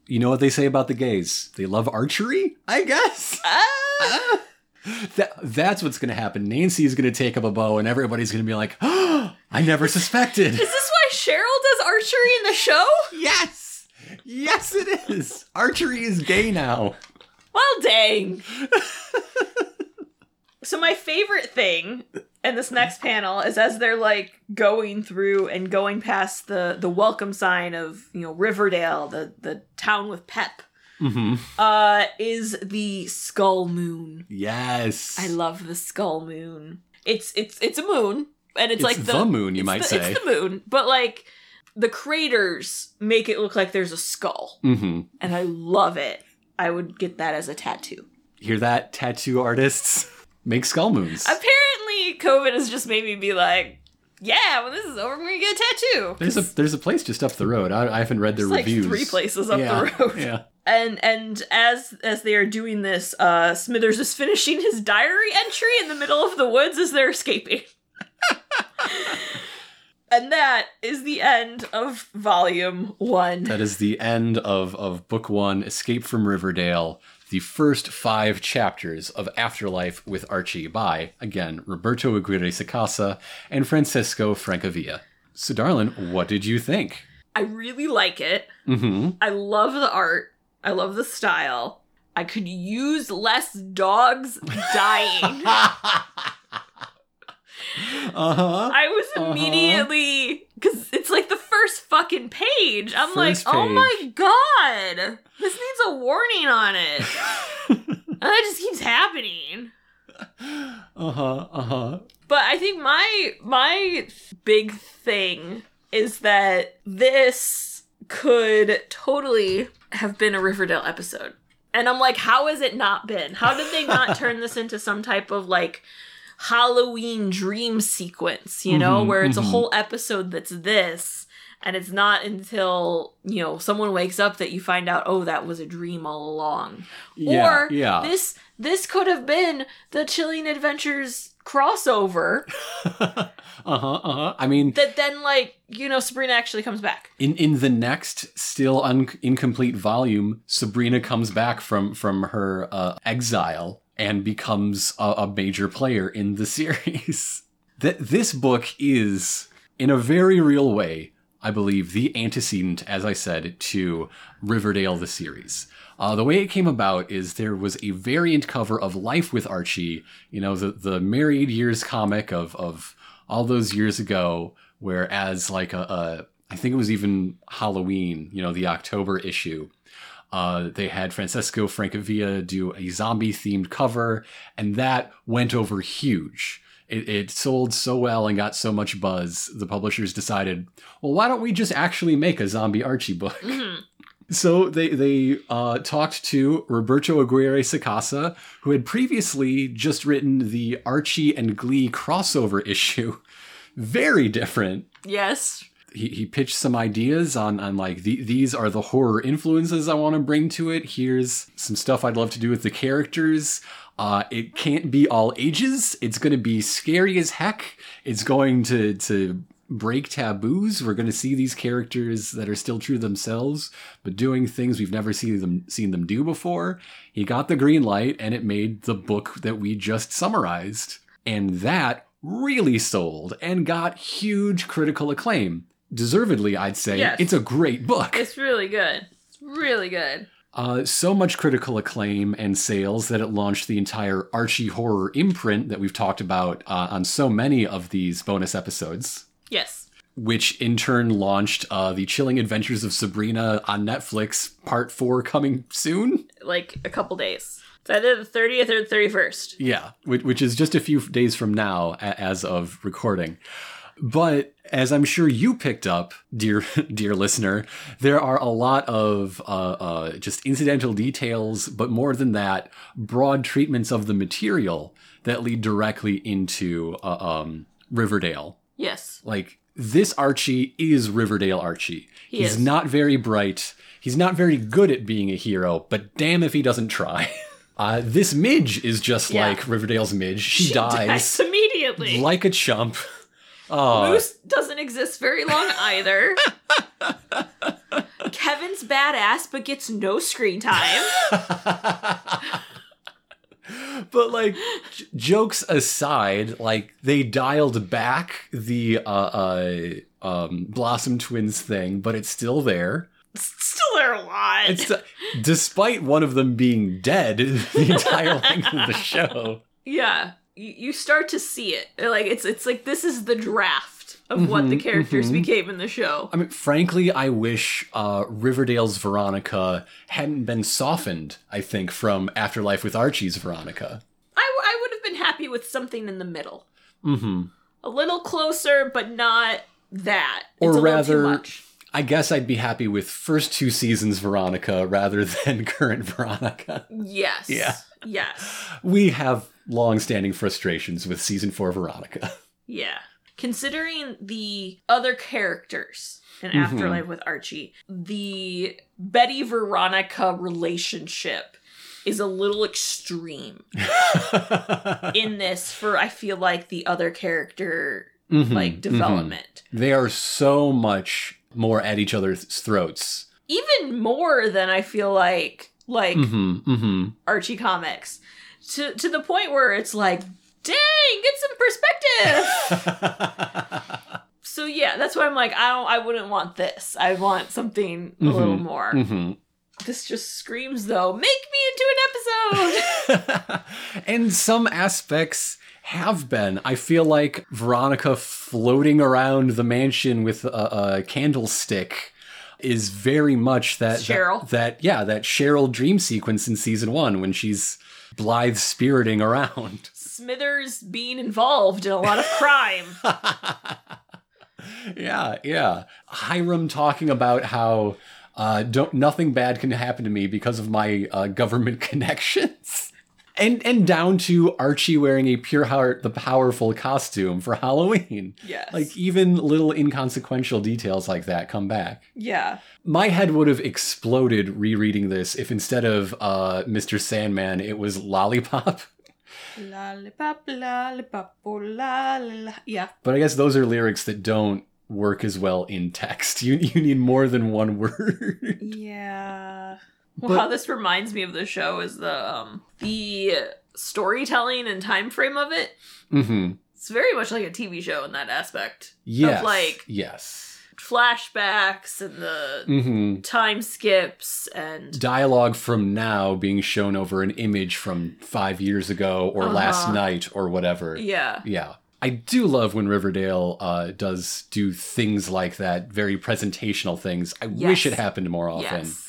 You know what they say about the gays? They love archery, I guess. Ah! That, that's what's going to happen. Nancy is going to take up a bow, and everybody's going to be like, oh, I never suspected. Is this why Cheryl does archery in the show? yes! Yes, it is. Archery is gay now. Well, dang. so my favorite thing in this next panel is as they're like going through and going past the the welcome sign of you know Riverdale, the the town with pep. hmm uh is the skull moon. Yes. I love the skull moon. It's it's it's a moon and it's, It's like the moon, you might the- say. It's the moon, but like the craters make it look like there's a skull hmm and I love it. I would get that as a tattoo. Hear that, tattoo artists? Make skull moons. Apparently COVID has just made me be like, yeah, when this is over, I'm gonna get a tattoo. There's a there's a place just up the road. I, I haven't read their There's like reviews. three places up yeah, the road. Yeah. and and as as they are doing this uh smithers is finishing his diary entry in the middle of the woods as they're escaping and that is the end of volume one That is the end of of book one, Escape from Riverdale. The first five chapters of Afterlife with Archie by, again, Roberto Aguirre Sacasa and Francesco Francavilla. So, darling, what did you think? i really like it Mm-hmm. i love the art i love the style i could use less dogs dying uh-huh. I was Uh-huh. immediately because it's like the first fucking page. I'm like, First oh page. my god, this needs a warning on it. and that just keeps happening. Uh huh. Uh huh. But I think my my big thing is that this could totally have been a Riverdale episode. And I'm like, how has it not been? How did they not turn this into some type of like Halloween dream sequence, you know, Mhm, where it's mhm. a whole episode that's this and it's not until, you know, someone wakes up that you find out, oh, that was a dream all along. Yeah. or yeah. this this could have been the Chilling Adventures crossover uh huh. Uh huh. I mean, that then like you know Sabrina actually comes back. in in the next still un- incomplete volume, Sabrina comes back from from her uh, exile and becomes a, a major player in the series. that this book is, in a very real way, I believe, the antecedent, as I said, to Riverdale the series. Uh, the way it came about is there was a variant cover of Life with Archie, you know, the, the Married Years comic of, of all those years ago, where as like a, a I think it was even Halloween, you know, the October issue. Uh, they had Francesco Francavilla do a zombie themed cover, and that went over huge. It, it sold so well and got so much buzz, the publishers decided, well, why don't we just actually make a zombie Archie book? Mhm. So they they uh, talked to Roberto Aguirre Sacasa, who had previously just written the Archie and Glee crossover issue. Very different. Yes. He, he pitched some ideas on on like the, these are the horror influences I want to bring to it. Here's some stuff I'd love to do with the characters. Uh, it can't be all ages. It's going to be scary as heck. It's going to to break taboos. We're going to see these characters that are still true themselves, but doing things we've never seen them seen them do before. He got the green light, and it made the book that we just summarized, and that really sold and got huge critical acclaim. Deservedly, I'd say. Yes. It's a great book. It's really good. It's really good. Uh, so much critical acclaim and sales that it launched the entire Archie horror imprint that we've talked about uh, on so many of these bonus episodes, Yes. which in turn launched uh, The Chilling Adventures of Sabrina on Netflix, part four coming soon. Like a couple days. It's either the 30th or the 31st. Yeah, which, which is just a few days from now as of recording. But as I'm sure you picked up, dear dear listener, there are a lot of uh, uh, just incidental details, but more than that, broad treatments of the material that lead directly into uh, um, Riverdale. Yes. Like this Archie is Riverdale Archie. He He's is. not very bright. He's not very good at being a hero, but damn if he doesn't try. Uh, this Midge is just Yeah. like Riverdale's Midge. She, dies immediately. like a chump. Oh, Moose doesn't exist very long either. Kevin's badass but gets no screen time. but like j- jokes aside, like they dialed back the uh, uh um Blossom Twins thing, but it's still there. It's still there a lot. It's despite one of them being dead the entire length of the show. yeah. You, you start to see it. Like it's it's like this is the draft of what the Mhm, characters mhm. became in the show. I mean, frankly, I wish uh, Riverdale's Veronica hadn't been softened. I think from Afterlife with Archie's Veronica. I, I would have been happy with something in the middle. Mm-hmm. A little closer, but not that. Or a rather- too much. I guess I'd be happy with first two seasons Veronica rather than current Veronica. Yes. Yeah. Yes. We have long-standing frustrations with season four Veronica. Yeah. Considering the other characters in Mhm. Afterlife with Archie, the Betty Veronica relationship is a little extreme in this for I feel like the other character Mhm, like mhm. development. They are so much more at each other's throats. Even more than I feel like like Mm-hmm. Mm-hmm. Archie comics. To to the point where it's like, dang, get some perspective. so yeah, that's why I'm like, I don't I wouldn't want this. I want something a little Mhm. more. mm-hmm. This just screams though, make me into an episode. and some aspects have been. I feel like Veronica floating around the mansion with a, a candlestick is very much that, Cheryl. that that yeah that Cheryl dream sequence in season one when she's blithe spiriting around. Smithers being involved in a lot of crime. yeah, yeah. Hiram talking about how uh, don't nothing bad can happen to me because of my uh, government connections. And, and down to Archie wearing a pure heart, the powerful costume for Halloween. Yes. Like even little inconsequential details like that come back. yeah. My head would have exploded rereading this if instead of uh, Mr. Sandman, it was Lollipop. Lollipop, lollipop, oh, la. Yeah. But I guess those are lyrics that don't work as well in text. You you need more than one word. Yeah. Well, But- how this reminds me of the show is the um the storytelling and time frame of it. mm-hmm. It's very much like a TV show in that aspect. Yes. Of like yes. flashbacks and the Mm-hmm. time skips and Dialogue from now being shown over an image from five years ago or last Uh-huh. night or whatever. yeah. Yeah. I do love when Riverdale uh, does do things like that, very presentational things. I wish it happened more often. Yes.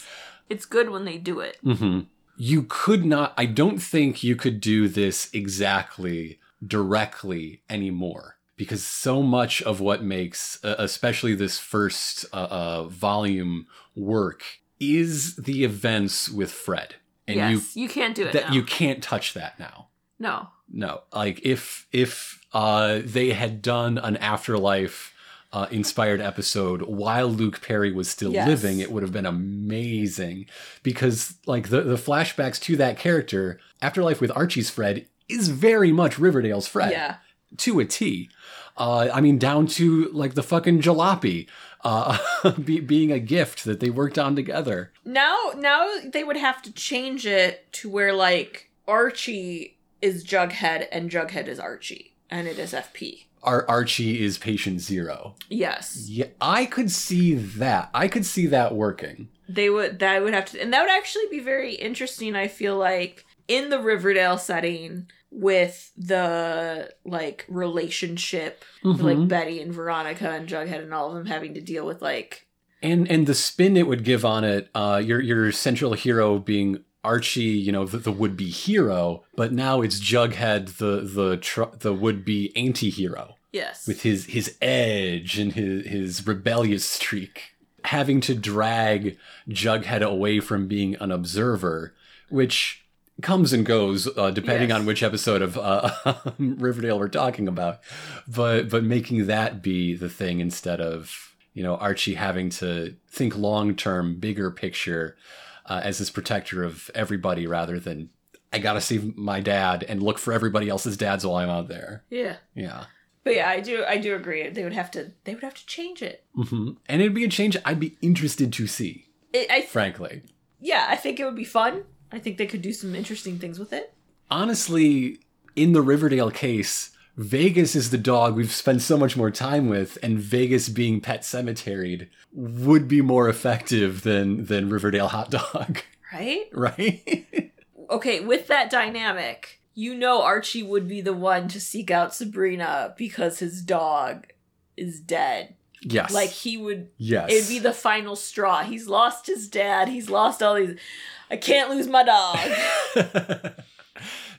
It's good when they do it. hmm You could not, I don't think you could do this exactly directly anymore because so much of what makes, uh, especially this first uh, uh, volume work, is the events with Fred. And yes. You, can't do it that now. you can't touch that now. no. No, like if if uh, they had done an afterlife uh, inspired episode while Luke Perry was still Yes. living, it would have been amazing because like the the flashbacks to that character, Afterlife with Archie's Fred is very much Riverdale's Fred Yeah. to a T. Uh, I mean, down to like the fucking jalopy uh, be, being a gift that they worked on together. Now now they would have to change it to where like Archie is Jughead and Jughead is Archie and it is FP. Ar- Archie is patient zero. Yes. Yeah, I could see that. I could see that working. They would that would have to and that would actually be very interesting I feel like in the Riverdale setting with the like relationship with, like. Betty and Veronica and Jughead and all of them having to deal with like and and the spin it would give on it uh your your central hero being archie you know the, the would-be hero but now it's jughead the the tr- the would-be anti-hero yes. with his his edge and his his rebellious streak having to drag jughead away from being an observer which comes and goes uh, depending Yes. on which episode of uh, riverdale we're talking about but but making that be the thing instead of you know archie having to think long term bigger picture uh, as this protector of everybody rather than i gotta see my dad and look for everybody else's dads while i'm out there yeah. yeah But yeah, I do I do agree. They would have to they would have to change it. hmm and it'd be a change i'd be interested to see it I frankly yeah, I think it would be fun. I think they could do some interesting things with it. honestly in the riverdale case Vegas is the dog we've spent so much more time with, and Vegas being pet cemeteried would be more effective than than Riverdale Hot Dog, Right? right? Okay, with that dynamic, you know Archie would be the one to seek out Sabrina because his dog is dead. yes, Like he would yes, it'd be the final straw. He's lost his dad, he's lost all these I can't lose my dog.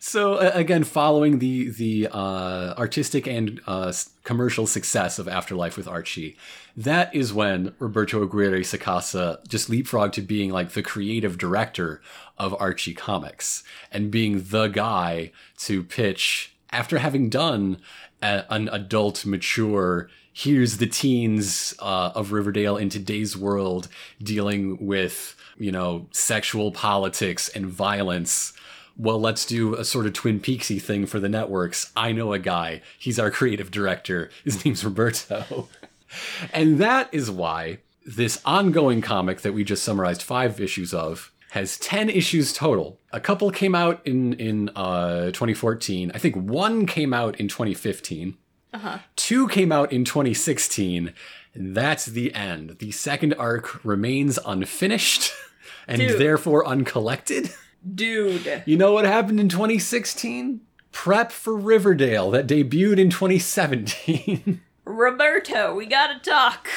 so uh, again, following the the uh, artistic and uh, commercial success of Afterlife with Archie, that is when Roberto Aguirre Sacasa just leapfrogged to being like the creative director of Archie Comics and being the guy to pitch after having done a, an adult, mature. Here's the teens uh, of Riverdale in today's world dealing with, you know, sexual politics and violence well, let's do a sort of Twin Peaksy thing for the networks. I know a guy. He's our creative director. His name's Roberto. and that is why this ongoing comic that we just summarized five issues of has 10 issues total. A couple came out in in uh, 2014. I think one came out in 2015. Uh-huh. Two came out in 2016. And that's the end. The second arc remains unfinished and Dude. therefore uncollected. Dude. You know what happened in 2016? Prep for Riverdale that debuted in 2017. Roberto, we gotta talk.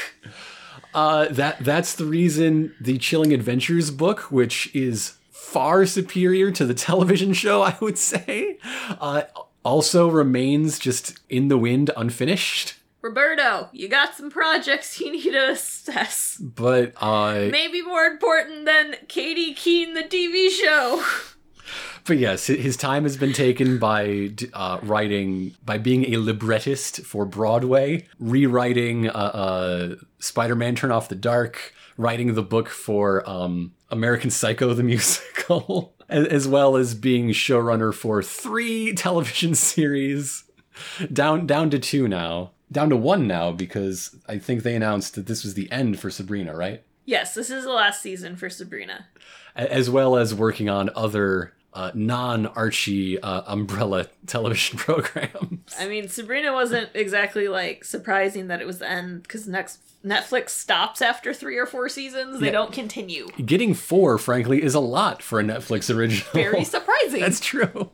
Uh, that that's the reason the Chilling Adventures book, which is far superior to the television show, I would say, uh, also remains just in the wind, unfinished. Roberto, you got some projects you need to assess. But uh, Maybe more important than Katy Keene, the TV show. But yes, his time has been taken by uh, writing, by being a librettist for Broadway, rewriting uh, uh, Spider Man Turn Off the Dark, writing the book for um, American Psycho the musical, as well as being showrunner for three television series, down down to two now, down to one now because I think they announced that this was the end for Sabrina, right? Yes, this is the last season for Sabrina. As well as working on other uh, non Archie uh, umbrella television programs. I mean, Sabrina wasn't exactly like surprising that it was the end because next Netflix stops after three or four seasons. They Yeah. don't continue. Getting four, frankly, is a lot for a Netflix original. Very surprising. That's true.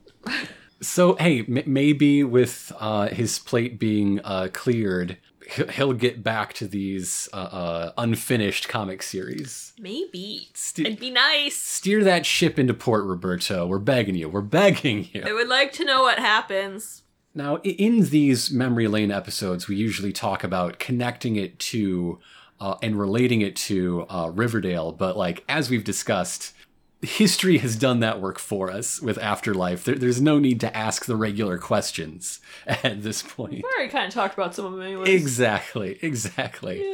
So, hey, m- maybe with uh, his plate being uh, cleared, he- he'll get back to these uh, uh, unfinished comic series. Maybe. St- It'd be nice. Steer that ship into port, Roberto. We're begging you. We're begging you. I would like to know what happens. Now, in these memory lane episodes, we usually talk about connecting it to uh, and relating it to uh, Riverdale, but like as we've discussed, history has done that work for us with Afterlife. There, there's no need to ask the regular questions at this point. We already kind of talked about some of them anyways. Exactly, exactly.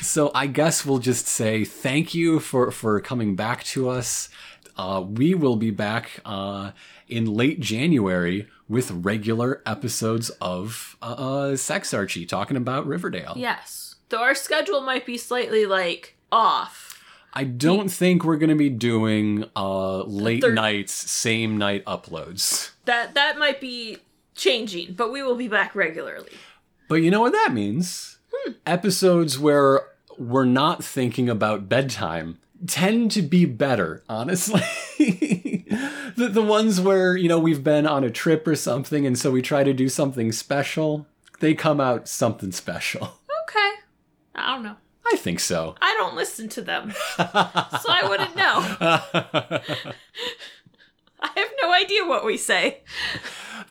So I guess we'll just say thank you for for coming back to us. Uh, we will be back uh, in late January with regular episodes of uh, uh, Sex Archie talking about Riverdale. yes. Though our schedule might be slightly like off. I don't think we're going to be doing uh, late Thir- nights, same night uploads. That that might be changing, but we will be back regularly. But you know what that means? Episodes where we're not thinking about bedtime tend to be better, honestly. the, the ones where, you know, we've been on a trip or something and so we try to do something special, they come out something special. Okay. I don't know. I think so. I don't listen to them, so I wouldn't know. I have no idea what we say.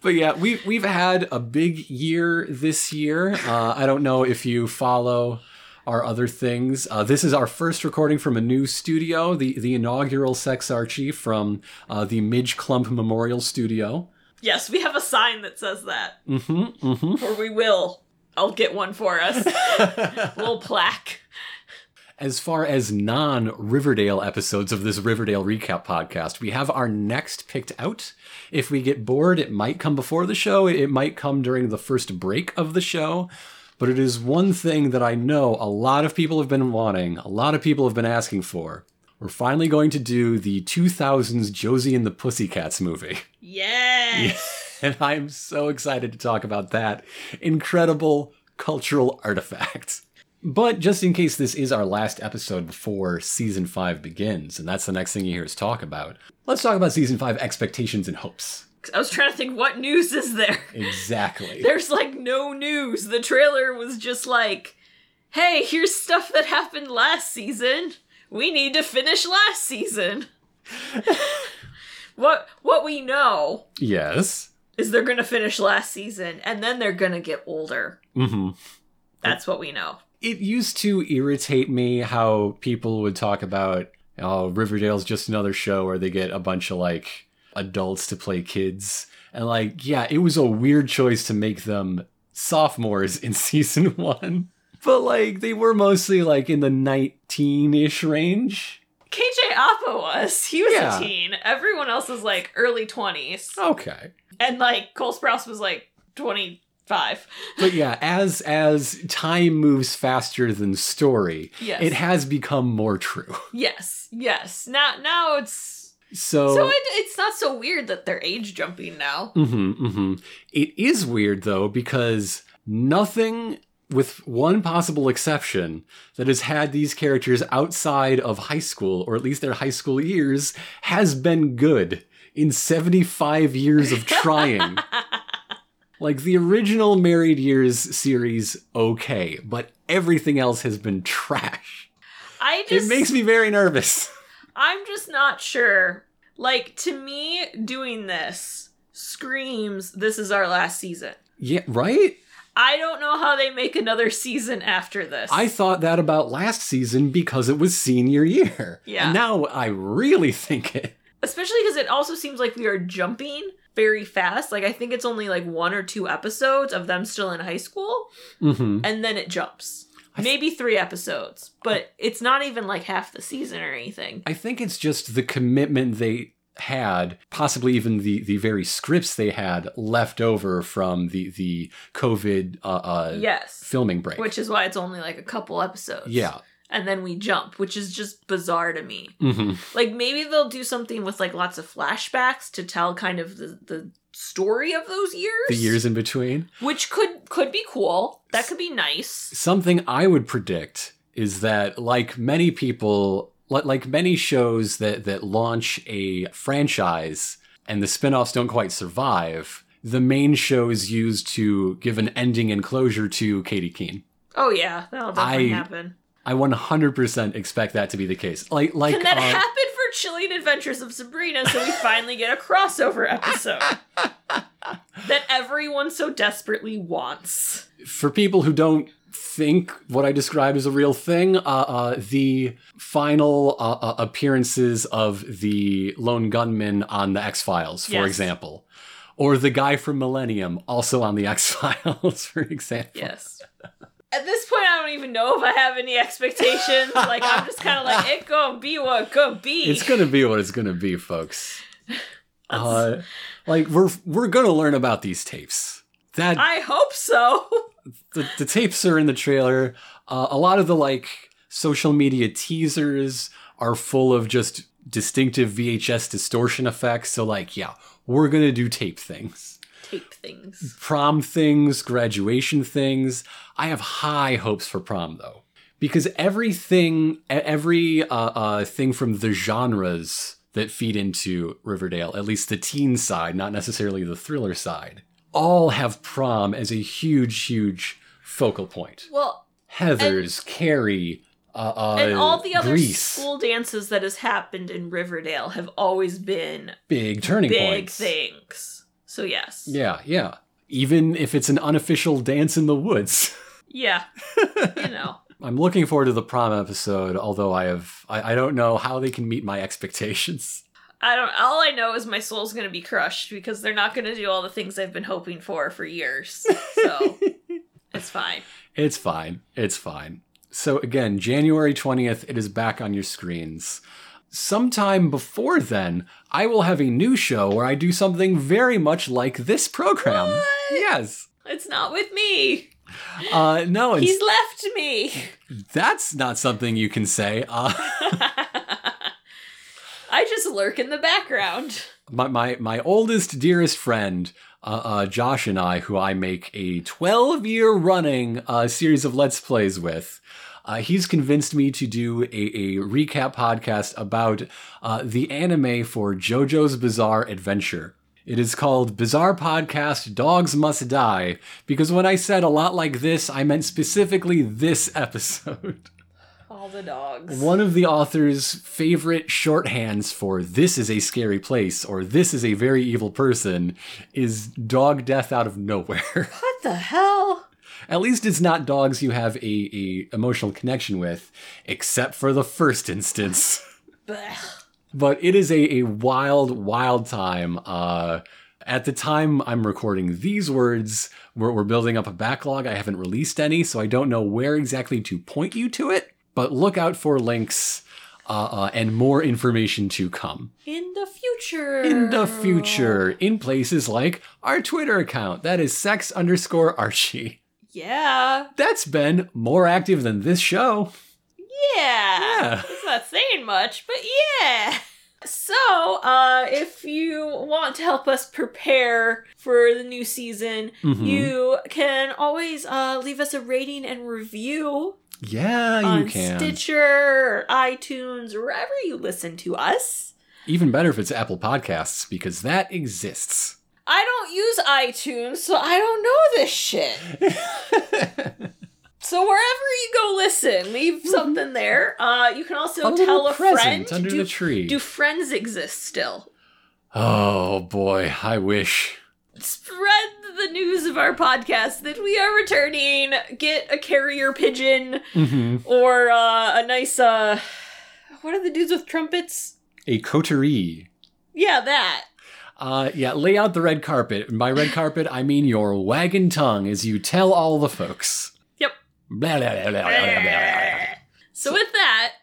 But yeah, we we've had a big year this year. Uh, I don't know if you follow our other things. Uh, this is our first recording from a new studio, the the inaugural Sex Archie from uh, the Midge Klump Memorial Studio. Yes, we have a sign that says that. Mm-hmm. Mm-hmm. Or we will. I'll get one for us. little plaque. As far as non Riverdale episodes of this Riverdale recap podcast, we have our next picked out. If we get bored, it might come before the show, it might come during the first break of the show. But it is one thing that I know a lot of people have been wanting, a lot of people have been asking for. We're finally going to do the 2000s Josie and the Pussycats movie. Yes. And I'm so excited to talk about that incredible cultural artifact. But just in case this is our last episode before season 5 begins, and that's the next thing you hear us talk about, let's talk about season 5 expectations and hopes. I was trying to think what news is there? Exactly. There's like no news. The trailer was just like, hey, here's stuff that happened last season. We need to finish last season. what what we know yes. Is they're gonna finish last season and then they're gonna get older. hmm That's what we know. It used to irritate me how people would talk about, oh, Riverdale's just another show where they get a bunch of like adults to play kids. And like, yeah, it was a weird choice to make them sophomores in season one. But like, they were mostly like in the 19 ish range. KJ Apa was. He was Yeah. a teen. Everyone else was like early 20s. Okay. And like Cole Sprouse was like 25. But yeah, as as time moves faster than story, Yes. it has become more true. Yes. Yes. Now now it's So, So it, it's not so weird that they're age jumping now. hmm hmm It is weird though because nothing, with one possible exception, that has had these characters outside of high school or at least their high school years has been good in 75 years of trying. like the original Married Years series, okay, but everything else has been trash. I just It makes me very nervous. I'm just not sure. Like to me, doing this screams this is our last season. Yeah, right? I don't know how they make another season after this. I thought that about last season because it was senior year. Yeah. And now I really think it. Especially because it also seems like we are jumping very fast. Like I think it's only like one or two episodes of them still in high school, hmm and then it jumps. Maybe three episodes, but it's not even like half the season or anything. I think it's just the commitment they had, possibly even the the very scripts they had left over from the the COVID uh, uh Yes. filming break. Which is why it's only like a couple episodes. yeah. And then we jump, which is just bizarre to me. hmm Like maybe they'll do something with like lots of flashbacks to tell kind of the, the story of those years. The years in between. Which could could be cool. That could be nice. Something I would predict is that, like many people, like many shows that that launch a franchise and the spin-offs don't quite survive, the main show is used to give an ending and closure to Katy Keene. Oh yeah, that'll definitely I- happen. I 100% expect that to be the case. Like, like Can that uh, happen for Chilling Adventures of Sabrina so we finally get a crossover episode that everyone so desperately wants? for people who don't think what I described is a real thing, uh, uh, the final uh, uh, appearances of the lone gunman on the X Files, for Yes. example, or the guy from Millennium, also on the X Files, for example. Yes. At this point, I don't even know if I have any expectations. Like, I'm just kind of like, it gonna be what it gonna be. It's gonna be what it's gonna be, folks. Uh, like we're we're gonna learn about these tapes. That I hope so. the, the tapes are in the trailer. Uh, a lot of the like social media teasers are full of just distinctive VHS distortion effects. So like, yeah, we're gonna do tape things, Tape things. prom things, graduation things. I have high hopes for prom though, because everything, every uh, uh, thing from the genres that feed into Riverdale, at least the teen side, not necessarily the thriller side, all have prom as a huge, huge focal point. Well, Heathers, Carrie, uh, uh, and all the other Grease, school dances that has happened in Riverdale have always been big turning big points. Big things. So yes. Yeah, yeah. Even if it's an unofficial dance in the woods. Yeah. you know. I'm looking forward to the prom episode, although I have I, I don't know how they can meet my expectations. I don't all I know is my soul's gonna be crushed because they're not gonna do all the things I've been hoping for for years. So it's fine. It's fine. It's fine. So again, January 20th, it is back on your screens. Sometime before then, I will have a new show where I do something very much like this program. What? Yes. It's not with me. Uh, no, it's, He's left me. that's not something you can say. Uh, I just lurk in the background. my, my, my oldest, dearest friend, uh, uh, Josh and I, who I make a 12 year running uh, series of Let's Plays with, uh, he's convinced me to do a, a recap podcast about uh, the anime for JoJo's Bizarre Adventure. It is called Bizarre Podcast Dogs Must Die, because when I said a lot like this, I meant specifically this episode. All the dogs. One of the author's favorite shorthands for this is a scary place or this is a very evil person is dog death out of nowhere. What the hell? At least it's not dogs you have a, a emotional connection with, except for the first instance. But it is a, a wild, wild time. Uh, at the time I'm recording these words, we're, we're building up a backlog. I haven't released any, so I don't know where exactly to point you to it. But look out for links uh, uh, and more information to come In the future. in the future in places like our Twitter account. That is sex underscore Archie. Yeah. That's been more active than this show. Yeah. Yeah. It's not saying much, but yeah. So, uh, if you want to help us prepare for the new season, Mhm. you can always uh, leave us a rating and review Yeah, you can. Stitcher iTunes wherever you listen to us. Even better if it's Apple Podcasts, because that exists. I don't use iTunes, so I don't know this shit. so wherever you go listen, leave something there. Uh, you can also A tell a friend. under do, the tree. Do friends exist still? Oh boy, I wish. Spread the news of our podcast that we are returning. Get a carrier pigeon hmm or uh, a nice uh, what are the dudes with trumpets? A coterie. Yeah, that. Uh, yeah, lay out the red carpet. And by red carpet, I mean your wagging tongue as you tell all the folks. Yep. Blah, blah, blah, blah, blah, blah, blah. So with that,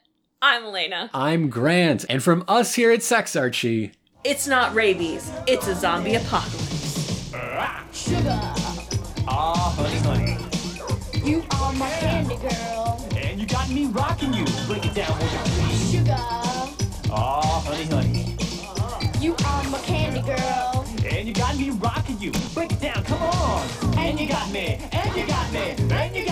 I'm Elena. I'm Grant, and from us here at Sex Archie, It's not rabies. It's a zombie apocalypse. Sugar, Ah, honey, honey. you are my candy girl. And you got me rocking you. Break it down, will you please? Sugar, Ah, honey, honey you are my candy girl. And you got me rocking you. Break it down, come on. And you got me, and you got me, and you got me.